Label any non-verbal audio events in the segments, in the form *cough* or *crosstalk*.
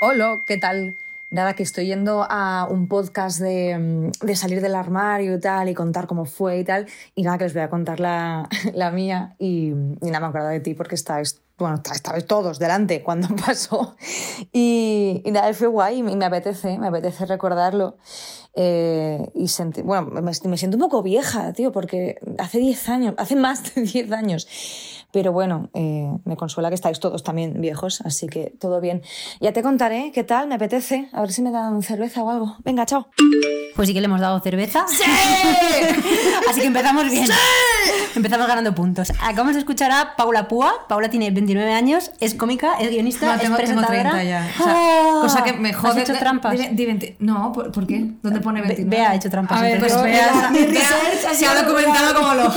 Hola, ¿qué tal? Nada, que estoy yendo a un podcast de, mm, de salir del armario y tal, y contar cómo fue y tal. Y nada, que les voy a contar la, *laughs* la mía. Y, y nada, me acuerdo de ti porque estáis, bueno, estabais todos delante cuando *laughs* pasó. Y, y nada, fue guay y me apetece, me apetece recordarlo. Eh, y sentí, bueno, me, me siento un poco vieja, tío, porque hace 10 años, hace más de *laughs* 10 años. Pero bueno, eh, me consuela que estáis todos también viejos, así que todo bien. Ya te contaré qué tal, me apetece. A ver si me dan cerveza o algo. Venga, chao. Pues sí que le hemos dado cerveza. ¡Sí! *laughs* Así que empezamos bien. Empezamos ganando puntos. Acabamos de escuchar a Paula Púa. Paula tiene 29 años, es cómica, es guionista, No, tengo, es tengo presentadora. 30 ya. O sea, ¡Ah! cosa que me jode. ¿Has hecho trampas? Di- di 20. No, ¿por, por qué? ¿Dónde pone Be- 29? Bea ha hecho trampas. A ver, pues. Bea, *laughs* se ha documentado *laughs* como lo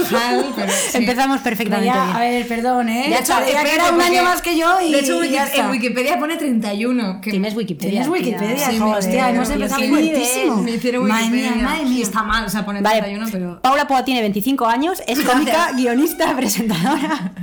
pero sí. Empezamos perfectamente bien. a ver, perdón, ¿eh? Ya está, que era un año más que yo y De hecho, ya está. en Wikipedia pone 31. Que Tienes Wikipedia. Tienes Wikipedia. Sí, jo, me- hostia, hemos empezado fuertísimo. Me hicieron Madre Wikipedia. mía, madre mía. Está mal, o sea, pone Vale, 31, pero... Paula Púa tiene 25 años, es cómica, guionista, *laughs* presentadora.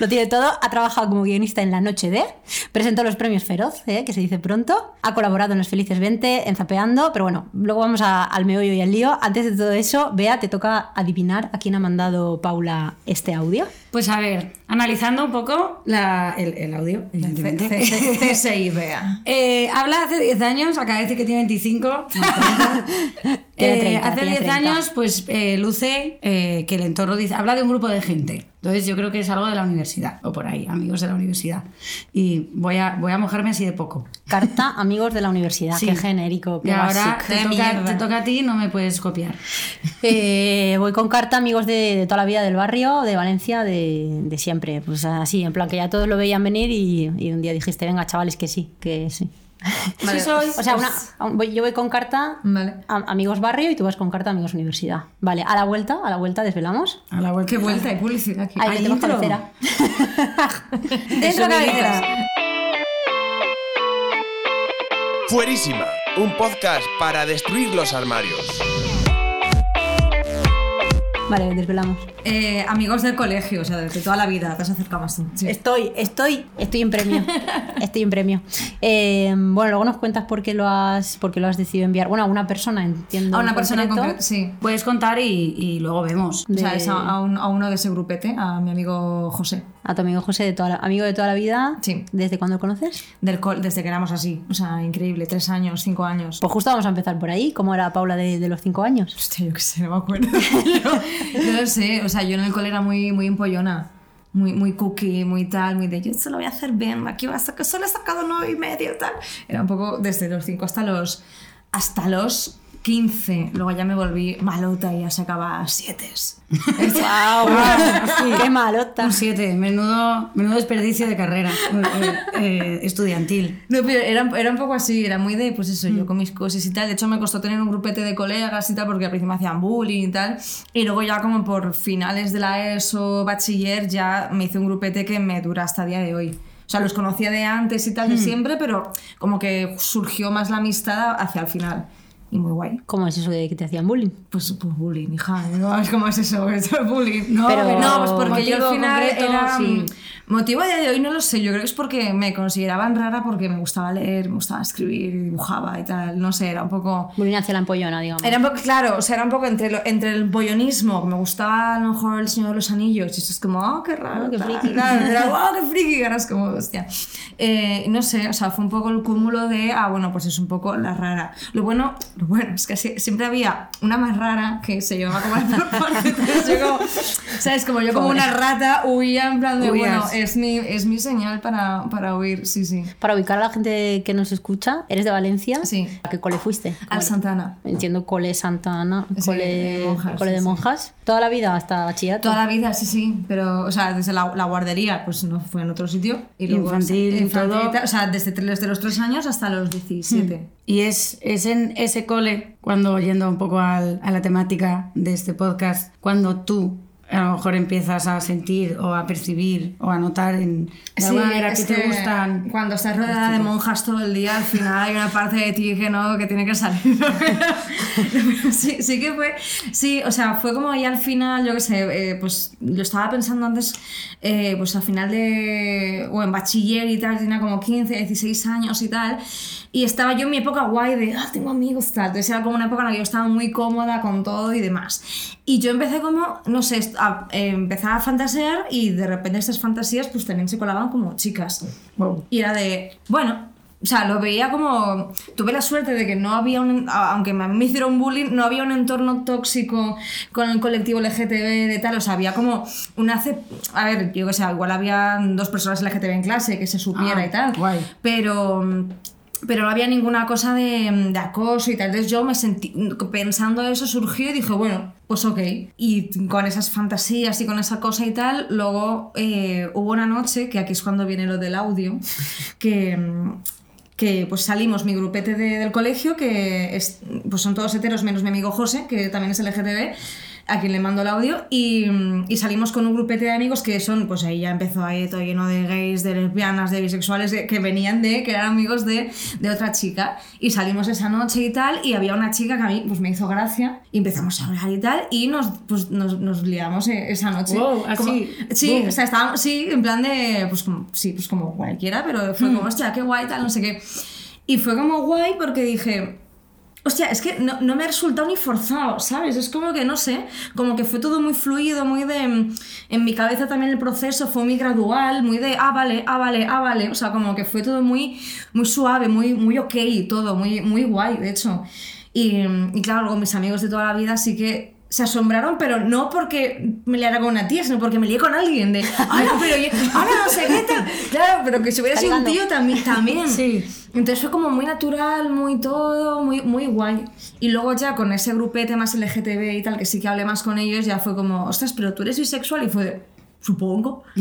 Lo tiene todo. Ha trabajado como guionista en La Noche de. Presentó los premios Feroz, ¿eh? que se dice pronto. Ha colaborado en Los Felices 20, en Zapeando. Pero bueno, luego vamos a- al meollo y al lío. Antes de todo eso, Bea, te toca adivinar a quién ha mandado Paula este audio. Pues a ver, analizando un poco la- el, el audio. CSI, Bea. *laughs* Eh, habla hace 10 años, acaba de decir que tiene 25. *laughs* *laughs* Tiene Eh, 30, hace tiene 10 30. años, pues eh, luce eh, que el entorno dice, habla de un grupo de gente. Entonces yo creo que es algo de la universidad, o por ahí, amigos de la universidad. Y voy a, voy a mojarme así de poco. Carta Amigos de la Universidad. Sí. Qué genérico, Y qué ahora básico. te toca, mierda. te toca a ti, no me puedes copiar. Voy con carta, amigos de, de toda la vida del barrio, de Valencia, de, de siempre. Pues así, en plan que ya todos lo veían venir y, y un día dijiste, venga, chavales, que sí, que sí. *laughs* Vale, Sí soy. O sea, una, voy- yo voy con carta Vale. a- amigos barrio y tú vas con carta amigos universidad. Vale, a la vuelta, a la vuelta desvelamos. A la vuelta. Qué vuelta, hay publicidad aquí. Ahí ¿Hay metemos intro? cabecera. *laughs* Dentro cabecera. Fuerísima, un podcast para destruir los armarios. Vale, desvelamos. Eh, amigos del colegio, o sea, desde toda la vida, te has acercado más tú. Sí. Estoy, estoy, estoy en premio. *laughs* Estoy en premio. Eh, bueno, luego nos cuentas por qué lo has, por qué lo has decidido enviar. Bueno, a una persona, entiendo. A una en persona en concreto. sí. Puedes contar y, y luego vemos. O sea, De- es a, a un- a uno de ese grupete, a mi amigo José. A tu amigo José, de toda la- amigo de toda la vida. Sí. ¿Desde cuándo lo conoces? Del col- desde que éramos así. O sea, increíble. Tres años, cinco años. Pues justo vamos a empezar por ahí. ¿Cómo era Paula de, de los cinco años? Hostia, yo qué sé, no me acuerdo. *laughs* *laughs* *laughs* no lo sé. O sea, yo en el cole era muy, muy empollona. Muy, muy cookie, muy tal, muy de yo se lo voy a hacer bien, aquí va a sacar, solo he sacado nueve y medio, tal. Era un poco desde los cinco hasta los, hasta los 15. Luego ya me volví malota y ya sacaba siete. *laughs* ¡Wow! *laughs* ¡Qué malota! Un 7, menudo, menudo desperdicio de carrera eh, eh, estudiantil. No, pero era, era un poco así, era muy de, pues eso, yo con mis cosas y tal. De hecho, me costó tener un grupete de colegas y tal, porque al principio me hacían bullying y tal. Y luego ya como por finales de la ESO, bachiller, ya me hice un grupete que me dura hasta el día de hoy. O sea, los conocía de antes y tal, de siempre, pero como que surgió más la amistad hacia el final. Y muy guay. ¿Cómo es eso de que te hacían bullying? Pues, pues bullying, hija, ¿no? *laughs* Es como es eso, eso *laughs* es bullying. No, Pero- no pues porque yo al final concreto, era... sí. Motivo a día de hoy no lo sé, yo creo que es porque me consideraban rara porque me gustaba leer, me gustaba escribir, dibujaba y tal, no sé, era un poco... Bullying hacia la empollona, digamos. Era un poco, claro, o sea, era un poco entre, lo- entre el bollonismo, que me gustaba a lo mejor el Señor de los Anillos, y eso es como, oh, qué raro, Oh, qué friki. tal, era, *laughs* oh, qué friki, y es como, hostia. Eh, no sé, o sea, fue un poco el cúmulo de, ah, bueno, pues es un poco la rara. Lo bueno, lo bueno es que sie- siempre había una más rara que se llevaba como la *laughs* yo como, ¿sabes? Como yo como Pobre. una rata huía en plan de, bueno, es mi, es mi señal para, para huir, sí, sí. Para ubicar a la gente que nos escucha, ¿eres de Valencia? Sí. ¿A qué cole fuiste? Al Santana. Entiendo cole Santa Ana, Sí, cole, de monjas, cole de sí, sí. monjas. Toda la vida hasta bachillerato. Toda la vida, sí, sí, pero, o sea, desde la, la guardería, pues no fue en otro sitio. Y luego, Infantil infantil todo. O sea, desde, desde los 3 años hasta los 17. Y es, es en ese cole, cuando yendo un poco al- a la temática de este podcast, cuando tú a lo mejor empiezas a sentir o a percibir o a notar en de alguna manera que te gustan. Cuando estás rodeada de monjas todo el día, al final hay una parte de ti que no, que tiene que salir. *laughs* Sí, sí que fue. Sí, o sea, fue como ya al final, yo qué sé, eh, pues lo estaba pensando antes, eh, pues al final de. o en bachiller y tal, tenía como 15, 16 años y tal. Y estaba yo en mi época guay de, ah, tengo amigos, tal. Entonces era como una época en la que yo estaba muy cómoda con todo y demás. Y yo empecé como, no sé, a, eh, empecé a fantasear y de repente estas fantasías pues también se colaban como chicas. Y era de, bueno, o sea, lo veía como. Tuve la suerte de que no había un. a- Aunque me hicieron bullying, no había un entorno tóxico con el colectivo LGTB de tal. O sea, había como una. A ver, yo que sé, igual había dos personas LGTB en clase que se supiera Ah, y tal. guay. Pero. Pero no había ninguna cosa de, de acoso y tal. Entonces yo me sentí. Pensando eso surgió y dije, bueno, pues ok. Y con esas fantasías y con esa cosa y tal, luego eh, hubo una noche, que aquí es cuando viene lo del audio, *laughs* que. que pues salimos mi grupete de- del colegio, que es, pues son todos heteros menos mi amigo José, que también es LGTB, a quien le mando el audio, y, y salimos con un grupete de amigos que son, pues ahí ya empezó ahí todo lleno de gays, de lesbianas, de bisexuales, de- que venían de, que eran amigos de, de otra chica, y salimos esa noche y tal, y había una chica que a mí pues me hizo gracia, y empezamos a hablar y tal, y nos, pues, nos, nos liamos eh, esa noche. Wow, así, Como- sí, o sea, estábamos, sí, en plan de, pues como, sí, pues como cualquiera, pero fue como, hostia, qué guay, tal, no sé qué. Y fue como guay porque dije, hostia, es que no, no me ha resultado ni forzado, ¿sabes? Es como que, no sé, como que fue todo muy fluido, muy de... En mi cabeza también el proceso fue muy gradual, muy de, ah, vale, ah, vale, ah, vale. O sea, como que fue todo muy, muy suave, muy, muy ok, todo, muy, muy guay, de hecho. Y, y claro, luego mis amigos de toda la vida sí que se asombraron, pero no porque me liara con una tía, sino porque me lié con alguien. De, no, pero yo- ahora no sé qué tal. Claro, pero que si hubiera sido un tío también. también. Sí. Entonces fue como muy natural, muy todo, muy, muy guay. Y luego ya con ese grupete más LGTB y tal, que sí que hablé más con ellos, ya fue como, ostras, pero tú eres bisexual y fue, de, supongo. *laughs*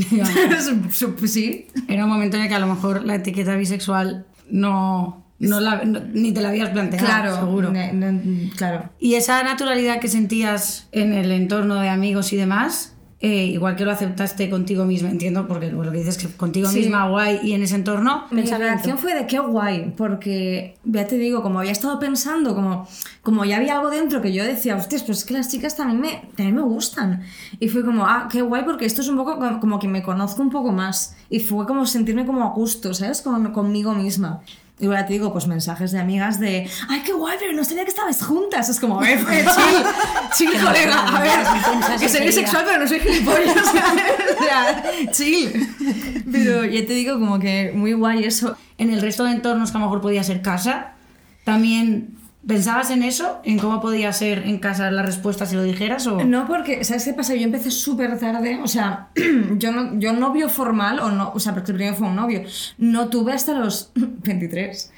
Sup- sí. Era un momento en el que a lo mejor la etiqueta bisexual no, no la- no- ni te la habías planteado, Claro, seguro. ne- ne- claro. Y esa naturalidad que sentías en el entorno de amigos y demás, eh, igual que lo aceptaste contigo misma, entiendo, porque lo que dices es que contigo Sí. misma guay y en ese entorno, Mi reacción fue de qué guay, porque ya te digo, como había estado pensando, como, como ya había algo dentro que yo decía, hostias, pues es que las chicas también me, también me gustan. Y fue como, ah, qué guay, porque esto es un poco como, como que me conozco un poco más. Y fue como sentirme como a gusto, ¿sabes? Con, conmigo misma. Y ahora te digo, pues mensajes de amigas de, ay, qué guay, pero no sabía que estabais juntas. Es como, eh, chill, chill, colega, a ver, que soy bisexual, pero no soy gilipollas. *laughs* o sea, chill. Pero ya te digo, como que muy guay eso. en el resto de entornos que a lo mejor podía ser casa, también pensabas en eso, en cómo podía ser en casa la respuesta si lo dijeras o... No, porque, ¿sabes qué pasa? Yo empecé súper tarde, o sea, *clears throat* yo, no, yo novio formal, o no, o sea, porque el primero fue un novio, no tuve hasta los *laughs* 23.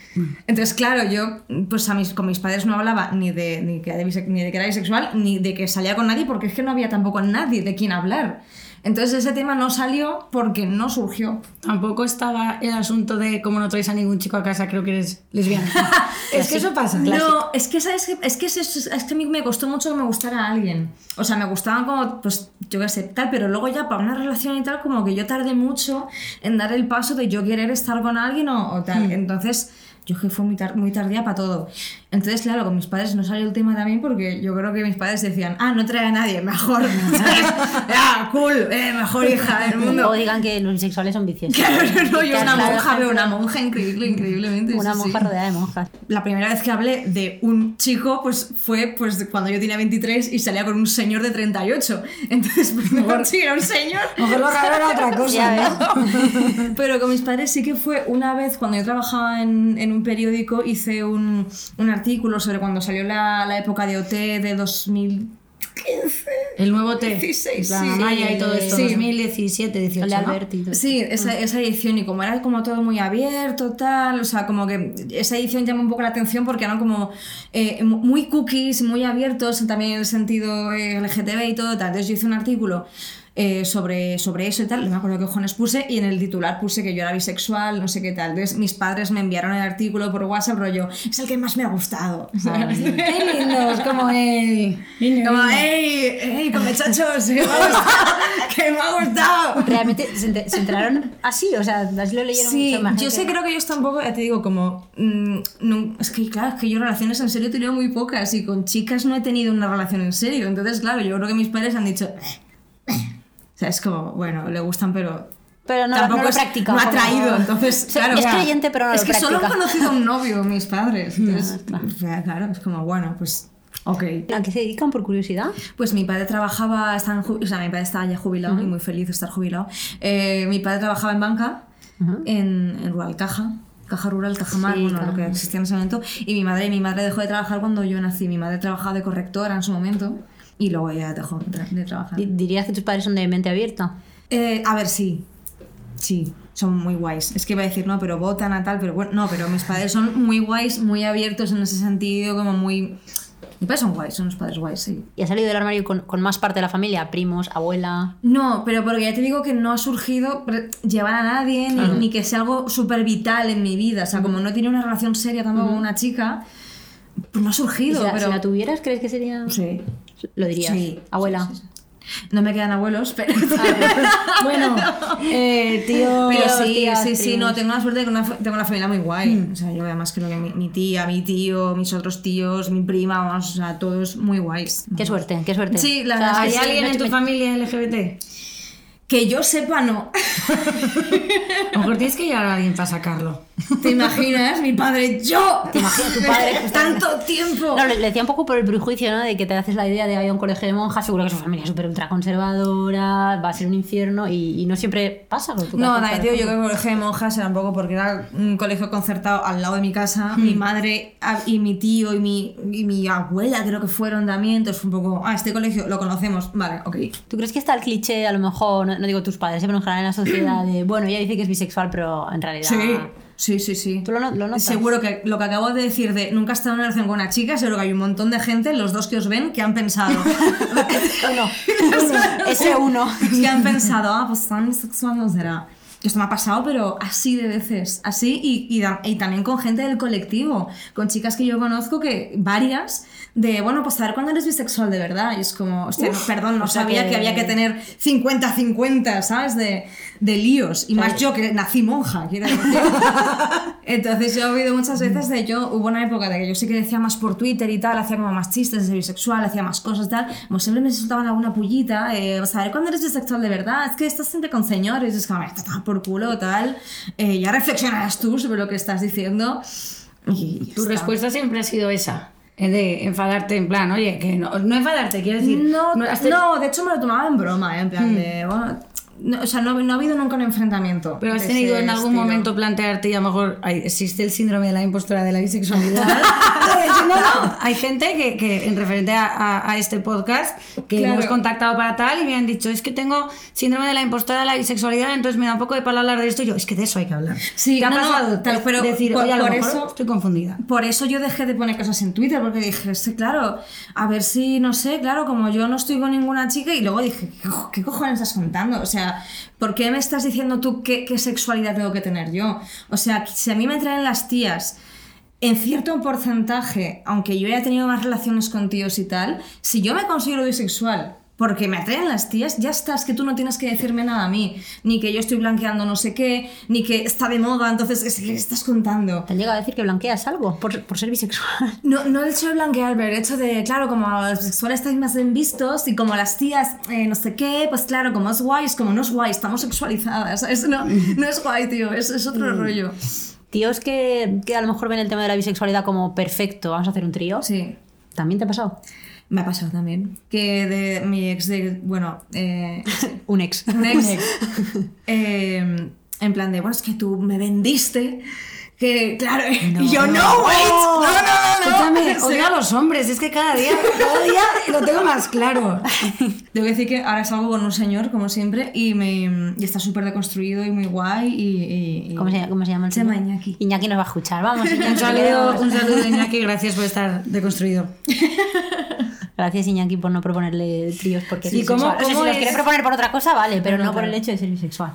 Entonces, claro, yo pues a mis, con mis padres no hablaba ni de, ni, que ni de que era bisexual, ni de que salía con nadie, porque es que no había tampoco nadie de quien hablar. Entonces ese tema no salió porque no surgió. Tampoco estaba el asunto de cómo no traes a ningún chico a casa, creo que eres lesbiana. *laughs* es que eso pasa. No, es que, ¿sabes? Es que, es, es- es que a mí me costó mucho que me gustara alguien. O sea, me gustaban como, pues, yo qué sé, tal, pero luego ya para una relación y tal, como que yo tardé mucho en dar el paso de yo querer estar con alguien o, o tal. Entonces, yo que fue muy, tar- muy tardía para todo. Entonces, claro, con mis padres no salió el tema también porque yo creo que mis padres decían, ah, no trae a nadie, mejor. *laughs* ¿sabes? ah, cool, eh, mejor hija del *laughs* mundo. O digan que los bisexuales son viciosos. Claro, no, yo una monja, veo una monja increíble, increíblemente. Una monja sí rodeada de monjas. la primera vez que hablé de un chico pues fue pues cuando yo tenía 23 y salía con un señor de 38 entonces pues mejor sí era un señor mejor lo raro era otra *laughs* cosa, ¿no? pero con mis padres sí que fue una vez cuando yo trabajaba en, en un periódico hice un, un artículo sobre cuando salió la, la época de OT de 2015 El nuevo T. 16, la sí. Maya y todo esto. Sí. 2017, 18. El de ¿no? Sí, esa, esa edición y como era como todo muy abierto, tal, o sea, como que esa edición llama un poco la atención porque eran como eh, muy cookies, muy abiertos, también en el sentido eh, LGTB y todo, tal. Entonces yo hice un artículo eh, sobre, sobre eso y tal. No me acuerdo qué cojones puse y en el titular puse que yo era bisexual, no sé qué tal. Entonces mis padres me enviaron el artículo por WhatsApp, rollo, es el que más me ha gustado. Qué lindos, como el. Como, ¡ey! ¡ey! ¡Come chachos! ¡Que me ha gustado! ¡Que me ha gustado! ¿Realmente se, enter- se enteraron así? O sea, lo leyeron Sí, mucho más yo sé, creo que ellos tampoco, ya te digo, como. mm, no- es que, claro, es que yo relaciones en serio he tenido muy pocas y con chicas no he tenido una relación en serio. Entonces, claro, yo creo que mis padres han dicho. Sea, es como, bueno, le gustan, pero. Pero no, tampoco no lo es- practica. No ha como- traído, entonces. O *laughs* sea, claro, es creyente, pero no Es lo que solo han practica. conocido a un novio *laughs* mis padres. Entonces, claro. o sea, claro, es como, bueno, pues. Ok. ¿A qué se dedican por curiosidad? Pues mi padre trabajaba, estaba o sea, mi padre estaba ya jubilado y muy feliz de estar jubilado. Eh, mi padre trabajaba en banca, en, en Rural Caja, Caja Rural, Caja Mar, Sí, bueno, claro. lo que existía en ese momento. Y mi madre, mi madre dejó de trabajar cuando yo nací. Mi madre trabajaba de correctora en su momento y luego ella dejó de tra- de trabajar. Di- ¿Dirías que tus padres son de mente abierta? Eh, a ver, sí. Sí, son muy guays. Es que iba a decir, no, pero votan a tal, pero bueno, no, pero mis padres son muy guays, muy abiertos en ese sentido, como muy... Mis padres son guays, son unos padres guays, sí. ¿Y has salido del armario con, con más parte de la familia? ¿Primos, abuela? No, pero porque ya te digo que no ha surgido llevar a nadie, ni, ni que sea algo súper vital en mi vida. O sea, como no tiene una relación seria tampoco con una chica, pues no ha ¿Y surgido. si, la, pero... si la tuvieras, crees que sería...? Sí. Lo dirías. Sí, Abuela. sí, sí, sí. No me quedan abuelos, *laughs* pero... *laughs* Bueno, eh, tío. Pero sí, tías, sí, sí, no, tengo la suerte de que una, tengo una familia muy guay. O sea, yo además creo que mi, mi tía, mi tío, mis otros tíos, mi prima, vamos, o sea, todos muy guays. Qué suerte, qué suerte. Sí, la O sea, verdad ¿Hay sí, alguien no en tu familia LGBT? Que yo sepa, no. *laughs* A lo mejor tienes que llevar a alguien para sacarlo. ¿Te imaginas? Mi padre, yo. ¿Te imaginas tu padre? *laughs* Tanto tiempo. No, le, le decía un poco por el prejuicio, ¿no? De que te haces la idea de hay un colegio de monjas, seguro que su familia es súper ultraconservadora, va a ser un infierno y, y no siempre pasa con tu No, por tío, yo creo que el colegio de monjas era un poco porque era un colegio concertado al lado de mi casa. Mi madre y mi tío y mi, y mi abuela creo que fueron también. Entonces fue un poco, ah, este colegio lo conocemos. Vale, ok. ¿Tú crees que está el cliché, a lo mejor, no, digo tus padres, pero en general en la sociedad, de *clears throat* bueno, ella dice que es bisexual, pero en realidad. Sí, sí, sí, sí. ¿Tú lo, lo notas? Seguro que lo que acabo de decir de nunca he estado en una relación con una chica, seguro que hay un montón de gente, los dos que os ven, que han pensado. *laughs* *laughs* Uno. Ese uno. que han pensado, ah, pues tan bisexual no será. Esto me ha pasado, pero así de veces, así y, y, da- y también con gente del colectivo, con chicas que yo conozco que varias, de bueno, pues a ver cuándo eres bisexual de verdad. Y es como, hostia, no, perdón, no sabía que- que... había que tener 50-50, ¿sabes? De, de líos. Y más yo que nací monja, quiero decir. *laughs* Entonces yo he oído muchas veces de yo, hubo una época de que yo sí que decía más por Twitter y tal, hacía como más chistes de bisexual, hacía más cosas y tal, como siempre me soltaban alguna pullita, eh, sea, a ver cuándo eres bisexual de verdad, es que estás siempre con señores, es como, "Ay, está por culo, tal, eh, ya reflexionarás tú sobre lo que estás diciendo. Y Tu está. respuesta siempre ha sido esa. eh, De enfadarte en plan, oye, que no, no enfadarte, quiero decir. No, te- no, de hecho me lo tomaba en broma, eh, en plan de, bueno, no, o sea, no, no ha habido nunca un enfrentamiento. Pero has tenido en algún estilo. momento plantearte y a lo mejor existe el síndrome de la impostora de la bisexualidad. *laughs* no, *laughs* no, hay gente que, que en referente a, a- a este podcast que Claro. hemos contactado para tal y me han dicho es que tengo síndrome de la impostora de la bisexualidad, entonces me da un poco de para hablar de esto y yo, es que de eso hay que hablar. Sí, ¿Te ha no, no, pasado? tal, pero decir, por- oye, a lo por mejor eso- estoy confundida. Por eso yo dejé de poner cosas en Twitter, porque dije, sí, claro, a ver si, no sé, claro, como yo no estoy con ninguna chica, y luego dije, ¿qué, co- qué cojones estás contando? O sea, ¿por qué me estás diciendo tú qué, qué sexualidad tengo que tener yo? O sea, si a mí me traen las tías en cierto porcentaje, aunque yo haya tenido más relaciones con tíos y tal, si yo me considero bisexual porque me atraen las tías, ya está, es que tú no tienes que decirme nada a mí, ni que yo estoy blanqueando no sé qué, ni que está de moda, entonces, ¿qué estás contando? ¿Te han llegado a decir que blanqueas algo por, por ser bisexual? *laughs* No, no el hecho de blanquear, pero el hecho de, claro, como los sexuales estáis más bien vistos y como las tías eh, no sé qué, pues claro, como es guay, es como no es guay, estamos sexualizadas, ¿sabes? No, no es guay, tío, es, es otro rollo. Tíos que, que a lo mejor ven el tema de la bisexualidad como perfecto, vamos a hacer un trío. Sí, ¿También te ha pasado? me ha pasado también. Que de mi ex de, bueno, eh, *laughs* Un ex. un ex, eh, *laughs* en plan de, bueno, es que tú me vendiste, que claro, *laughs* y yo no, wait, no, no, no, no. Escúchame, *laughs* odio a los hombres, es que cada día, cada día lo tengo más claro. *laughs* Debo decir que ahora salgo con un señor, como siempre, y, me, y está súper deconstruido y muy guay. Y, y- y- ¿Cómo se, cómo se llama el Se llama señor? Iñaki. Iñaki nos va a escuchar, vamos. Iñaki, Un saludo, un saludo, Iñaki, gracias por estar deconstruido. Gracias Iñaki por no proponerle tríos porque es ¿Y cómo- bisexual. O sea, cómo si los es? quiere proponer por otra cosa, vale, pero No, no, por claro. el hecho de ser bisexual.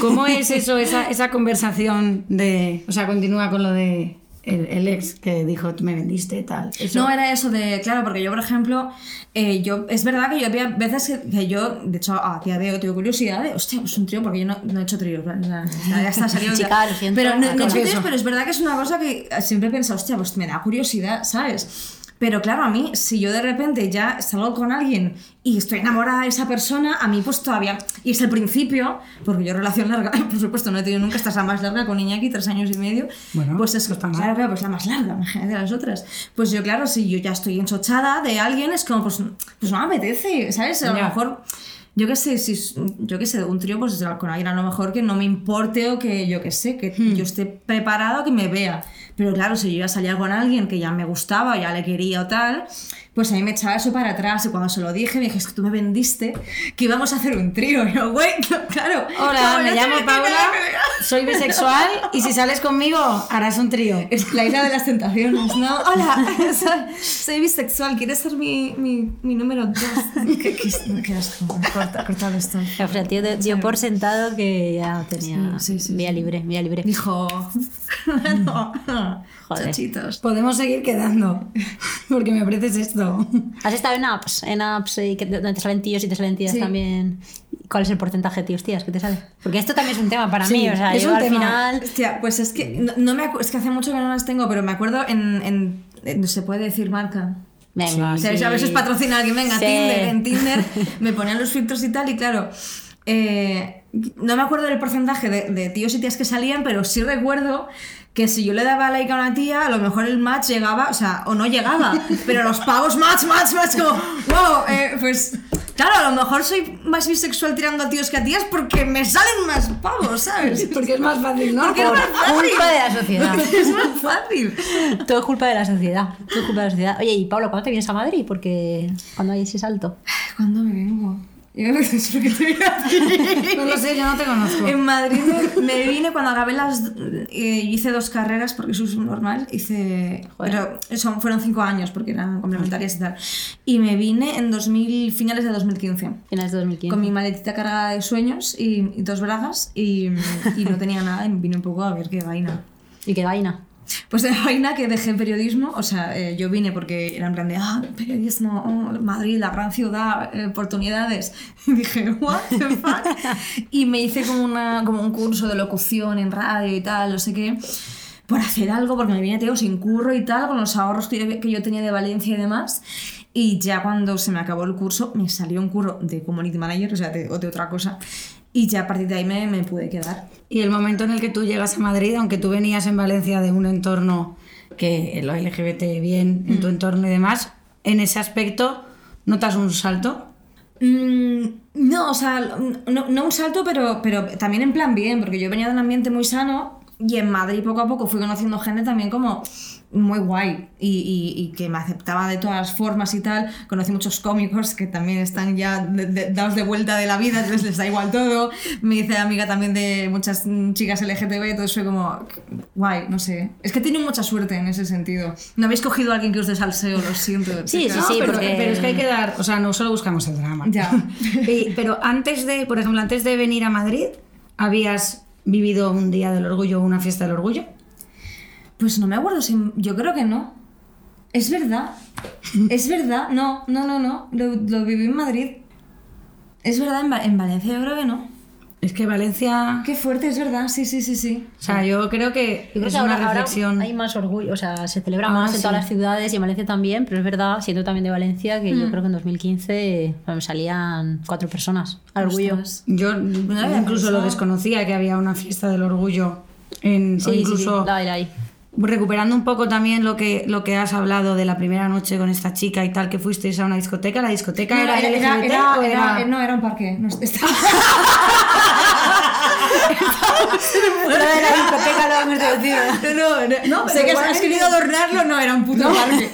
¿Cómo es *laughs* eso, esa, esa conversación de. O sea, continúa con lo de el, el ex que dijo, me vendiste, tal. Eso. No, era eso de, claro, porque yo, por ejemplo, eh, yo, es verdad que yo había veces que, que yo, de hecho, a día de hoy tengo curiosidad de, hostia, pues un trío, porque yo no, no he hecho tríos. Ya, ya *laughs* está salido. ya. Chica, lo siento, pero no, no he hecho tríos, pero es verdad que es una cosa que siempre he pensado, hostia, pues me da curiosidad, ¿sabes? Pero claro, a mí, si yo de repente ya salgo con alguien y estoy enamorada de esa persona, a mí pues todavía, y es el principio, porque yo relación larga, *laughs* por supuesto, no he tenido nunca, esta es la más larga con Iñaki, tres años y medio, Bueno, pues es está claro, claro, pues la más larga, *laughs* imagínate las otras. Pues yo, claro, si yo ya estoy enchochada de alguien, es como, pues, pues no me apetece, ¿sabes? A lo Ya. Yo qué sé, si, yo qué sé, un trío, pues con alguien a lo mejor que no me importe o que yo qué sé, que Hmm. yo esté preparado, que me vea. Pero claro, si yo ya salía con alguien que ya me gustaba, o ya le quería o tal, pues a mí me echaba eso para atrás. Y cuando se lo dije, me dije, es que tú me vendiste que íbamos a hacer un trío. *laughs* Y yo, güey, no, claro. Hola, me llamo Paula, nada que ver". soy bisexual *laughs* y si sales conmigo harás un trío. Es la isla de las tentaciones, ¿no? *laughs* Hola, soy, soy bisexual, ¿quieres ser mi, mi, mi número dos? ¿Qué, qué, qué asco, corta, cortado esto. O sea, el tío de- dio por sentado que ya tenía Sí, sí, sí, vía libre, vía libre. Dijo, *laughs* no, *laughs* Joder. chachitos. Podemos seguir quedando, *laughs* porque me ofreces esto. ¿Has estado en apps? En apps eh, que, donde te salen tíos y te salen tías también. ¿Cuál es el porcentaje de tíos tías que te sale? Porque esto también es un tema para mí. O sea, es yo un al tema. final. Hostia, pues es que no, no me es que hace mucho que no las tengo, pero me acuerdo en, en, en- se puede decir marca. Venga, O sea, sí. a veces patrocina alguien, venga, Sí. Tinder, en Tinder *laughs* me ponían los filtros y tal, y claro, eh, no me acuerdo del porcentaje de, de tíos y tías que salían, pero sí recuerdo que si yo le daba like a una tía, a lo mejor el match llegaba, o sea, o no llegaba, pero los pavos match, match, match, como, wow, eh, pues claro, a lo mejor soy más bisexual tirando a tíos que a tías porque me salen más pavos, ¿sabes? *laughs* Porque es más fácil, ¿no? Porque es más fácil. culpa de la sociedad. *laughs* Es más fácil. Todo es culpa de la sociedad. Todo es culpa de la sociedad. Oye, y Pablo, ¿cuándo te vienes a Madrid? Porque cuando hay ese salto. ¿Cuándo me vengo? Yo no sé lo que te a. No lo sé, yo no te conozco. En Madrid me, me vine cuando acabé las... eh, hice dos carreras porque eso es normal. Hice... Pero son, fueron cinco años porque eran complementarias y tal. Y me vine en 2000, finales de 2015. Finales de 2015. Con mi maletita cargada de sueños y, y dos bragas y, y no tenía nada y me vine un poco a ver qué vaina. ¿Y qué vaina? Pues de vaina que dejé periodismo, o sea, eh, yo vine porque era en plan de, ah, periodismo, oh, Madrid, la gran ciudad, eh, oportunidades. *laughs* Y dije, what the fuck? *laughs* y me hice como, una, como un curso de locución en radio y tal, no sé qué, por hacer algo, porque me vine, tío, sin curro y tal, con los ahorros que yo, que yo tenía de Valencia y demás. Y ya cuando se me acabó el curso, me salió un curro de community manager, o sea, de, de otra cosa. Y ya a partir de ahí me, me pude quedar. Y el momento en el que tú llegas a Madrid, aunque tú venías en Valencia de un entorno que lo LGBT bien en tu entorno y demás, en ese aspecto notas un salto. Mm, no, o sea, no, no un salto, pero, pero también en plan bien, porque yo venía de un ambiente muy sano y en Madrid poco a poco fui conociendo gente también como muy guay y, y- y que me aceptaba de todas formas y tal. Conocí muchos cómicos que también están ya de- de- dados de vuelta de la vida, entonces les da igual todo. Me hice amiga también de muchas chicas LGTB, entonces fue como guay, no sé. Es que tiene mucha suerte en ese sentido. No habéis cogido a alguien que os dé salseo, lo siento. Sí, sí, sí, pero, porque- pero es que hay que dar, o sea, no solo buscamos el drama. Ya. *laughs* Pero antes de, por ejemplo, antes de venir a Madrid, ¿habías vivido un día del orgullo o una fiesta del orgullo? Pues no me acuerdo si. Yo creo que no. Es verdad. Es verdad. No, no, no, no. Lo, lo viví en Madrid. Es verdad, en, en Valencia yo creo que no. Es que Valencia, Qué fuerte, es verdad. Sí, sí, sí, sí. o sea, yo creo que Yo creo es que una ahora reflexión. hay más orgullo, o sea, se celebra Ah, más en sí. todas las ciudades y en Valencia también, pero es verdad, siendo también de Valencia, que Mm. yo creo que en 2015 bueno, salían cuatro personas al orgullo. Yo incluso lo desconocía que había una fiesta del orgullo en o Sí, sí, sí, incluso la hay, la hay. Recuperando un poco también lo que lo que has hablado de la primera noche con esta chica y tal que fuisteis a una discoteca, la discoteca No, era, era, era, LGBT era- o era- era- no, era un parque. No, estaba- *laughs* de la discoteca lo decir. no, no, No, sé que has querido adornarlo, no, era un puto parque.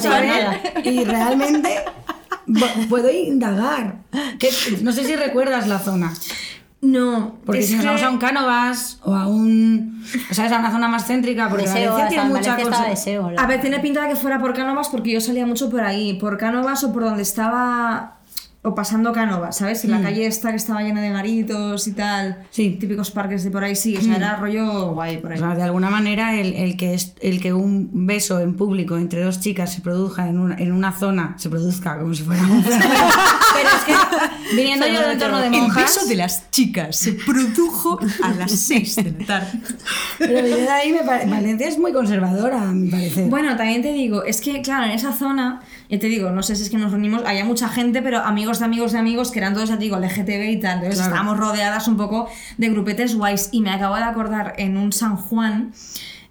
Saber nada. y realmente pu- puedo indagar. Que- no sé si recuerdas la zona. No, Porque es si nos que- vamos a un Cánovas o a un. O sea, a una zona más céntrica, porque Deseo, Valencia tiene en mucha cosa. deseo. A ver, tiene pinta de que fuera por Cánovas porque yo salía mucho por ahí, por Cánovas o por donde estaba o pasando Cánovas, ¿sabes? En la calle esta que estaba llena de garitos y tal, Sí. típicos parques de por ahí, sí, o sea, era rollo guay por ahí. O sea, de alguna manera, el, el que es, el que un beso en público entre dos chicas se produzca en una, en una zona, se produzca como si fuera un. *laughs* Pero es que, viniendo yo del entorno de monjas. las chicas se produjo a las 6 de la tarde. Pero yo de ahí me pare- Valencia es muy conservadora, a mi parecer. Bueno, también te digo, es que, claro, en esa zona, ya te digo, no sé si es que nos reunimos, había mucha gente, pero amigos de amigos de amigos que eran todos, ya te digo, LGTB y tal. Entonces Claro. estábamos rodeadas un poco de grupetes guays. Y me acabo de acordar en un San Juan,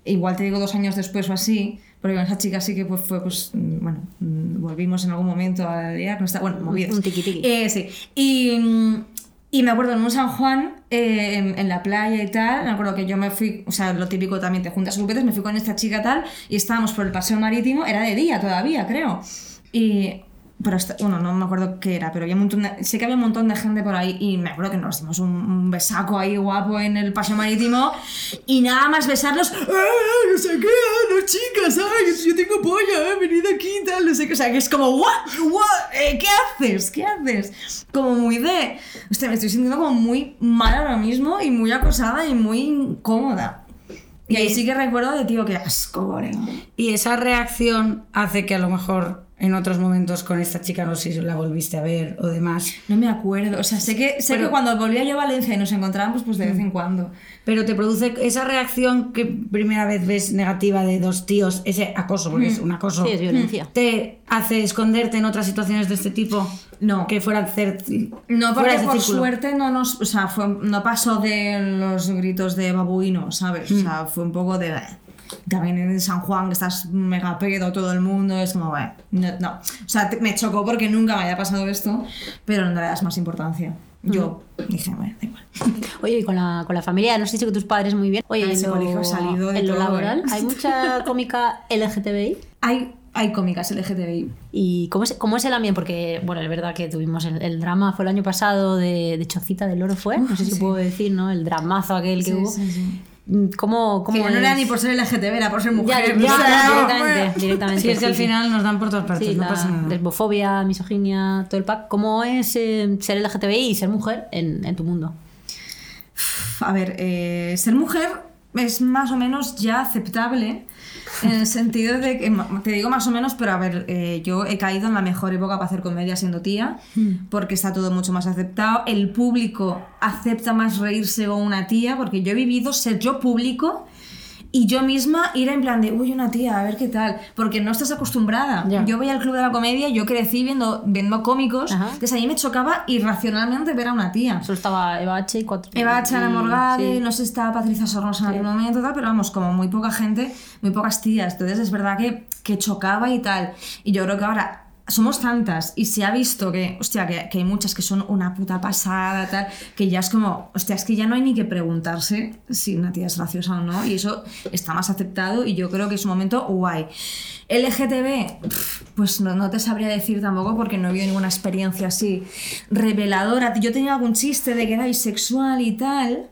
igual te digo dos años después o así, porque con esa chica sí que pues, fue, pues, mm, bueno, mm, volvimos en algún momento a liar, no está, bueno, movidas. un tiqui-tiqui. Eh, sí. Y, mm, y me acuerdo en un San Juan, eh, en, en la playa y tal, me acuerdo que yo me fui, o sea, lo típico también, te juntas grupetes, me fui con esta chica tal, y estábamos por el paseo marítimo, era de día todavía, creo. Y. Pero, hasta- bueno, no me acuerdo qué era, pero había un montón de, sé que había un montón de gente por ahí y me acuerdo que nos dimos un, un besaco ahí guapo en el paseo marítimo y nada más besarlos, ¡ah, no sé qué, no chicas, ay, yo tengo polla, eh, venid aquí y tal, no sé qué, o sea, que es como, what, what, eh, ¿qué haces? ¿Qué haces? Como muy de, hostia, me estoy sintiendo como muy mal ahora mismo y muy acosada y muy incómoda. Y ahí sí que recuerdo de, tío, qué asco, colega. Y esa reacción hace que a lo mejor en otros momentos con esta chica, no sé si la volviste a ver o demás, No me acuerdo, o sea, sé que, sé Pero- que cuando volvía yo a Valencia y nos encontrábamos, pues de vez en cuando. pero te produce esa reacción que primera vez ves negativa de dos tíos, ese acoso, porque es un acoso, Sí, es violencia. te hace esconderte en otras situaciones de este tipo. No. Que fueran cer- No, fuera porque por círculo. suerte no nos, o sea, fue, no pasó de los gritos de babuino, ¿sabes? O sea, fue un poco de... También en San Juan, que estás mega pedo todo el mundo, es como, bueno, no, no. O sea, te- me chocó porque nunca me había pasado esto, pero no le das más importancia. Yo dije, bueno, da igual. *laughs* Oye, y con la, con la familia, nos has dicho que tus padres muy bien. Oye, Ah, en ese lo, salido de en lo todo, laboral, ¿eh? ¿hay *laughs* mucha cómica LGTBI? Hay, hay cómicas LGTBI. ¿Y cómo es, cómo es el ambiente? Porque, bueno, es verdad que tuvimos el, el drama, fue el año pasado de, de Chocita del Oro, ¿fue? No sé si sí. puedo decir, ¿no? El dramazo aquel que Sí, hubo. sí, ¿Cómo, Que cómo no era ni por ser LGTB, era por ser mujer. ya, O sea, ya, bueno. directamente, directamente. Sí, es que al final nos dan por todas partes, Sí, no la pasa nada. lesbofobia, misoginia, todo el pack. ¿Cómo es eh, ser LGTBI y ser mujer en, en tu mundo? A ver, eh, ser mujer es más o menos ya aceptable en el sentido de que, te digo más o menos, pero a ver, eh, yo he caído en la mejor época para hacer comedia siendo tía, porque está todo mucho más aceptado, el público acepta más reírse con una tía, porque yo he vivido ser yo público y yo misma ir en plan de, uy, una tía, a ver qué tal, porque no estás acostumbrada. Yo voy al club de la comedia, yo crecí viendo, viendo cómicos, Ajá. entonces a mí me chocaba irracionalmente ver a una tía. Solo estaba Eva H y cuatro. Eva Chana y- Morgade, sí. no sé si estaba Patricia Sornosa en aquel momento, tal, pero vamos, como muy poca gente, muy pocas tías. Entonces es verdad que, que chocaba y tal. Y yo creo que ahora somos tantas y se ha visto que, hostia, que, hay muchas que son una puta pasada, tal, que ya es como, hostia, es que ya no hay ni que preguntarse si una tía es graciosa o no. Y eso está más aceptado y yo creo que es un momento guay. LGTB, pues no, no te sabría decir tampoco porque no he habido ninguna experiencia así reveladora. Yo tenía algún chiste de que era bisexual y tal.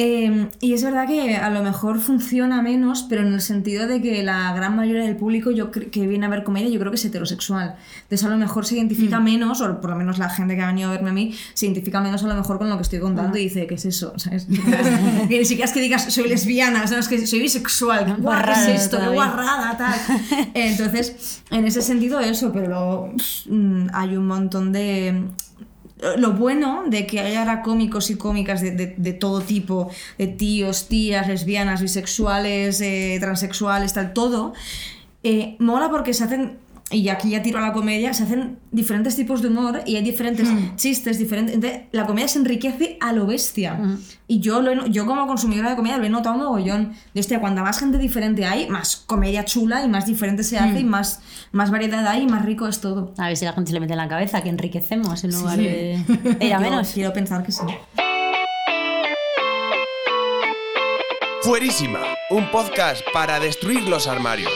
Eh, y es verdad que a lo mejor funciona menos, pero en el sentido de que la gran mayoría del público yo que viene a ver comedia yo creo que es heterosexual. Entonces a lo mejor se identifica menos, o por lo menos la gente que ha venido a verme a mí, se identifica menos a lo mejor con lo que estoy contando y dice, ¿qué es eso? ¿Sabes? *laughs* que ni siquiera es que digas, soy lesbiana, ¿sabes? Es que soy bisexual. ¿Qué guarra Guarrada es esto? ¿Qué guarrada? Tal. *laughs* Entonces, en ese sentido eso, pero luego mm, hay un montón de lo bueno de que haya cómicos y cómicas de, de- de todo tipo, de tíos, tías, lesbianas, bisexuales, eh, transexuales, tal, todo, eh, mola porque se hacen, y aquí ya tiro a la comedia, se hacen diferentes tipos de humor y hay diferentes chistes, diferentes... Entonces, la comedia se enriquece a lo bestia. Y yo, lo he yo como consumidora de comedia lo he notado un mogollón. De hostia, cuando más gente diferente hay, más comedia chula y más diferente se hace y más, más variedad hay y más rico es todo. A ver si la gente se le mete en la cabeza que enriquecemos en lugar de *laughs* ir a Yo menos. Quiero pensar que sí. Fuerísima, un podcast para destruir los armarios.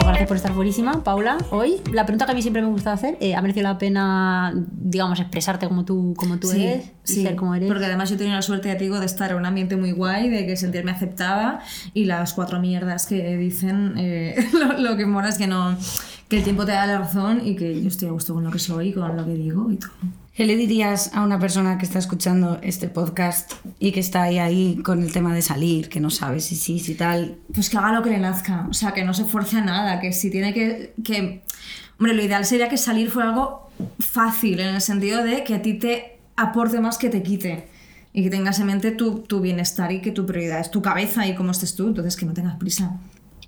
Pues gracias por estar buenísima, Paula. Hoy, la pregunta que a mí siempre me gusta hacer, eh, ¿ha merecido la pena, digamos, expresarte como tú, como tú eres y ser como eres? Porque además yo he tenido la suerte, ya te digo, de estar en un ambiente muy guay, de que sentirme aceptada y las cuatro mierdas que dicen, eh, *laughs* lo, lo que mola es que no que el tiempo te da la razón y que yo estoy a gusto con lo que soy, con lo que digo y todo. ¿Qué le dirías a una persona que está escuchando este podcast y que está ahí, con el tema de salir, que no sabe si sí, si tal? Pues que haga lo que le nazca, o sea, que no se fuerce a nada, que si tiene que, que... Hombre, lo ideal sería que salir fuera algo fácil, en el sentido de que a ti te aporte más que te quite. Y que tengas en mente tu, tu bienestar y que tu prioridad es tu cabeza y cómo estés tú, entonces que no tengas prisa.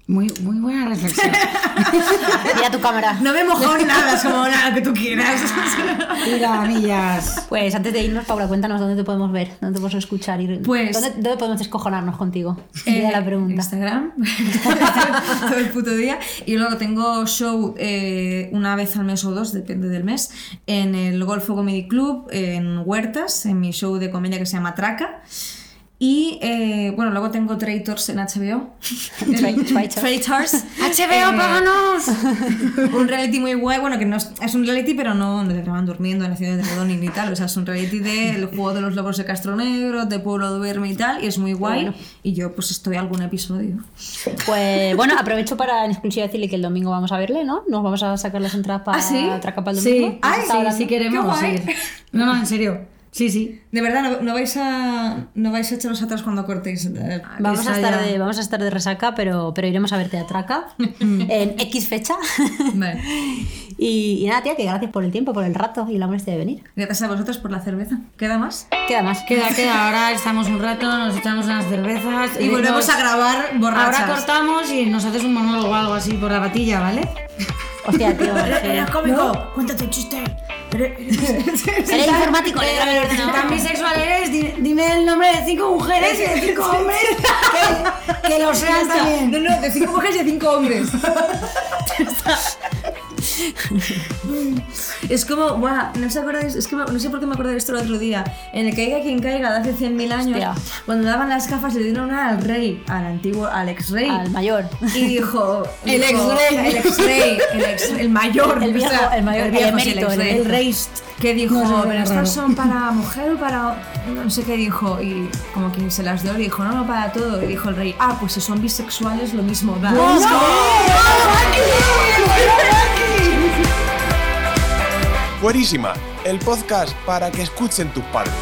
Muy, muy buena reflexión. *laughs* Mira tu cámara. No me mojo ni nada, es como nada que tú quieras. *laughs* Mira, millas. Pues antes de irnos, Paula, cuéntanos dónde te podemos ver, dónde te podemos escuchar y Pues- ¿dónde, dónde podemos descojonarnos contigo. Eh, la pregunta. Instagram, *laughs* todo el puto día. Y luego tengo show eh, una vez al mes o dos, depende del mes, en el Golfo Comedy Club, en Huertas, en mi show de comedia que se llama Traca. Y eh, bueno, luego tengo Traitors en HBO. *laughs* Tra- *laughs* Traitors. HBO, *laughs* Eh, páganos. un reality muy guay, bueno, que no es, es un reality, pero no donde te acaban durmiendo en la ciudad de Rodón ni tal. O sea, es un reality del juego de los lobos de Castro Negro, de Pueblo Duerme y tal, y es muy guay. bueno. Y yo, pues, estoy algún episodio. Pues bueno, aprovecho para en exclusiva decirle que el domingo vamos a verle, ¿no? Nos vamos a sacar las entradas para ¿Ah, sí? Traca para el domingo. Sí, ay, sí, sí queremos Qué guay. ir. No, no, en serio. Sí, sí. De verdad, no, no vais a no vais a echaros atrás cuando cortéis. eh, Vamos a, estar de, vamos a estar de resaca, pero, pero iremos a verte a Traca en X fecha. Vale. *laughs* y, y nada, tía, que gracias por el tiempo, por el rato y la molestia de venir. Gracias a vosotros por la cerveza. ¿Queda más? Queda más. Queda, queda. Ahora estamos un rato, nos echamos unas cervezas. Y volvemos nos- a grabar borrachas. Ahora cortamos y nos haces un monólogo o algo así por la batilla, ¿vale? Hostia, *laughs* tío. sí. cómico! cuéntate un chiste. Eres *laughs* *laughs* informático, tan bisexual eres, di- dime el nombre de cinco mujeres y de cinco hombres que, que lo sean también. No, no, de cinco mujeres y de cinco hombres. *laughs* es como, guau, ¿no os acordáis? Es que no sé por qué me acordé de esto el otro día. En el Caiga quien caiga de hace 100.000 años, Hostia. cuando daban las gafas le dieron una al rey, al antiguo, al ex-rey. Al mayor. Y dijo... *laughs* El dijo- ex-rey. El ex- el mayor. El viejo, el mayor, el viejo, el sí, el emérito. Reist. Que dijo, No pero estas son *laughs* para mujer o para... No sé qué dijo. Y como que se las dio y dijo, no, no, para todo. Y dijo el rey, ah, pues si son bisexuales lo mismo da. Fuerísima, el podcast para que escuchen tus padres.